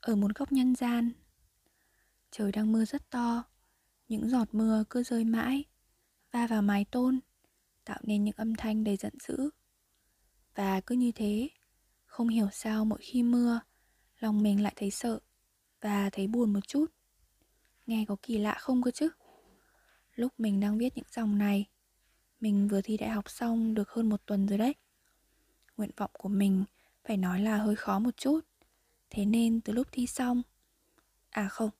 ở một góc nhân gian. Trời đang mưa rất to, Những giọt mưa cứ rơi mãi, Va vào mái tôn, Tạo nên những âm thanh đầy giận dữ. Và cứ như thế, Không hiểu sao mỗi khi mưa, Lòng mình lại thấy sợ Và thấy buồn một chút. Nghe có kỳ lạ không cơ chứ? Lúc mình đang viết những dòng này, Mình vừa thi đại học xong được hơn một tuần rồi đấy. Nguyện vọng của mình phải nói là hơi khó một chút. Thế nên từ lúc thi xong À không,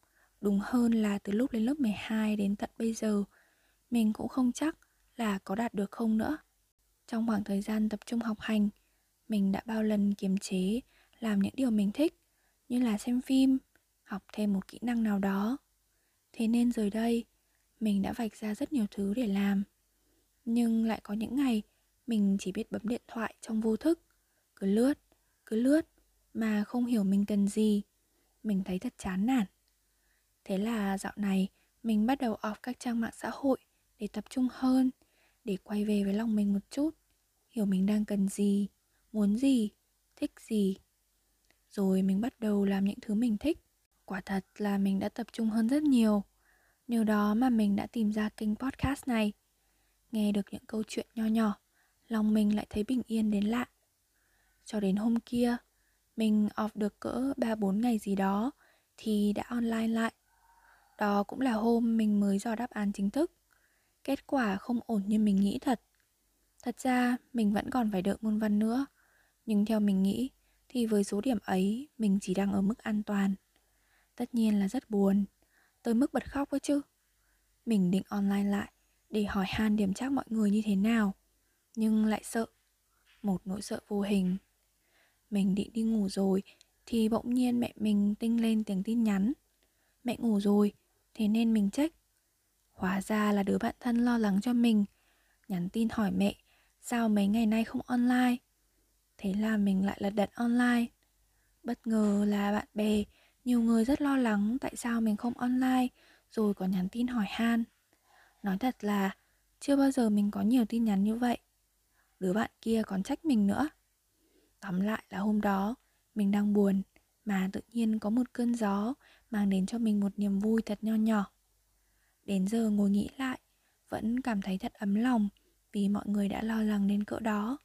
đúng hơn là từ lúc lên lớp 12 đến tận bây giờ Mình cũng không chắc là có đạt được không nữa. Trong khoảng thời gian tập trung học hành Mình đã bao lần kiềm chế làm những điều mình thích Như là xem phim, học thêm một kỹ năng nào đó. Thế nên rồi đây, mình đã vạch ra rất nhiều thứ để làm. Nhưng lại có những ngày mình chỉ biết bấm điện thoại trong vô thức Cứ lướt, cứ lướt mà không hiểu mình cần gì. Mình thấy thật chán nản. Thế là dạo này mình bắt đầu off các trang mạng xã hội để tập trung hơn Để quay về với lòng mình một chút. Hiểu mình đang cần gì, muốn gì, thích gì. Rồi mình bắt đầu làm những thứ mình thích. Quả thật là mình đã tập trung hơn rất nhiều. Nhờ đó mà mình đã tìm ra kênh podcast này. Nghe được những câu chuyện nho nhỏ Lòng mình lại thấy bình yên đến lạ. Cho đến hôm kia mình off được cỡ 3-4 ngày gì đó Thì đã online lại. Đó cũng là hôm mình mới dò đáp án chính thức. Kết quả không ổn như mình nghĩ thật. Thật ra, mình vẫn còn phải đợi môn văn nữa. Nhưng theo mình nghĩ Thì với số điểm ấy, Mình chỉ đang ở mức an toàn. Tất nhiên là rất buồn. Tới mức bật khóc ấy chứ. Mình định online lại Để hỏi han điểm chắc mọi người như thế nào. Nhưng lại sợ. Một nỗi sợ vô hình. Mình định đi ngủ rồi, Thì bỗng nhiên mẹ mình tinh lên tiếng tin nhắn. Mẹ ngủ rồi, Thế nên mình trách Hóa ra là đứa bạn thân lo lắng cho mình, Nhắn tin hỏi mẹ, Sao mấy ngày nay không online? Thế là mình lại lật đật online. Bất ngờ là bạn bè, Nhiều người rất lo lắng Tại sao mình không online, Rồi còn nhắn tin hỏi han. Nói thật là, Chưa bao giờ mình có nhiều tin nhắn như vậy. Đứa bạn kia còn trách mình nữa. Tóm lại là hôm đó, Mình đang buồn Mà tự nhiên có một cơn gió Mang đến cho mình một niềm vui thật nho nhỏ. Đến giờ ngồi nghĩ lại, Vẫn cảm thấy thật ấm lòng Vì mọi người đã lo lắng đến cỡ đó.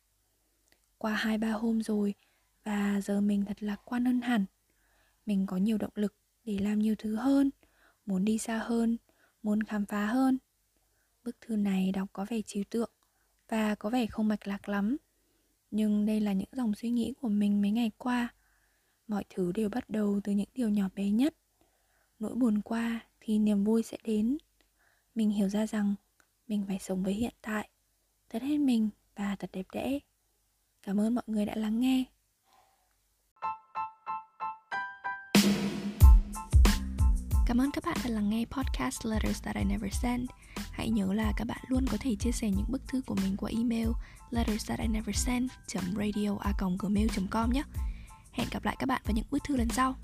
Qua hai ba hôm rồi Và giờ mình thật lạc quan hơn hẳn. Mình có nhiều động lực để làm nhiều thứ hơn, Muốn đi xa hơn, Muốn khám phá hơn. Bức thư này đọc có vẻ trừu tượng Và có vẻ không mạch lạc lắm. Nhưng đây là những dòng suy nghĩ của mình mấy ngày qua. Mọi thứ đều bắt đầu từ những điều nhỏ bé nhất. Nỗi buồn qua thì niềm vui sẽ đến. Mình hiểu ra rằng Mình phải sống với hiện tại, Thật hết mình và thật đẹp đẽ. Cảm ơn mọi người đã lắng nghe. Cảm ơn các bạn đã lắng nghe podcast Letters That I Never Send. Hãy nhớ là các bạn luôn có thể chia sẻ những bức thư của mình qua email letters that I never send radio com nhé. Hẹn gặp lại các bạn vào những bức thư lần sau.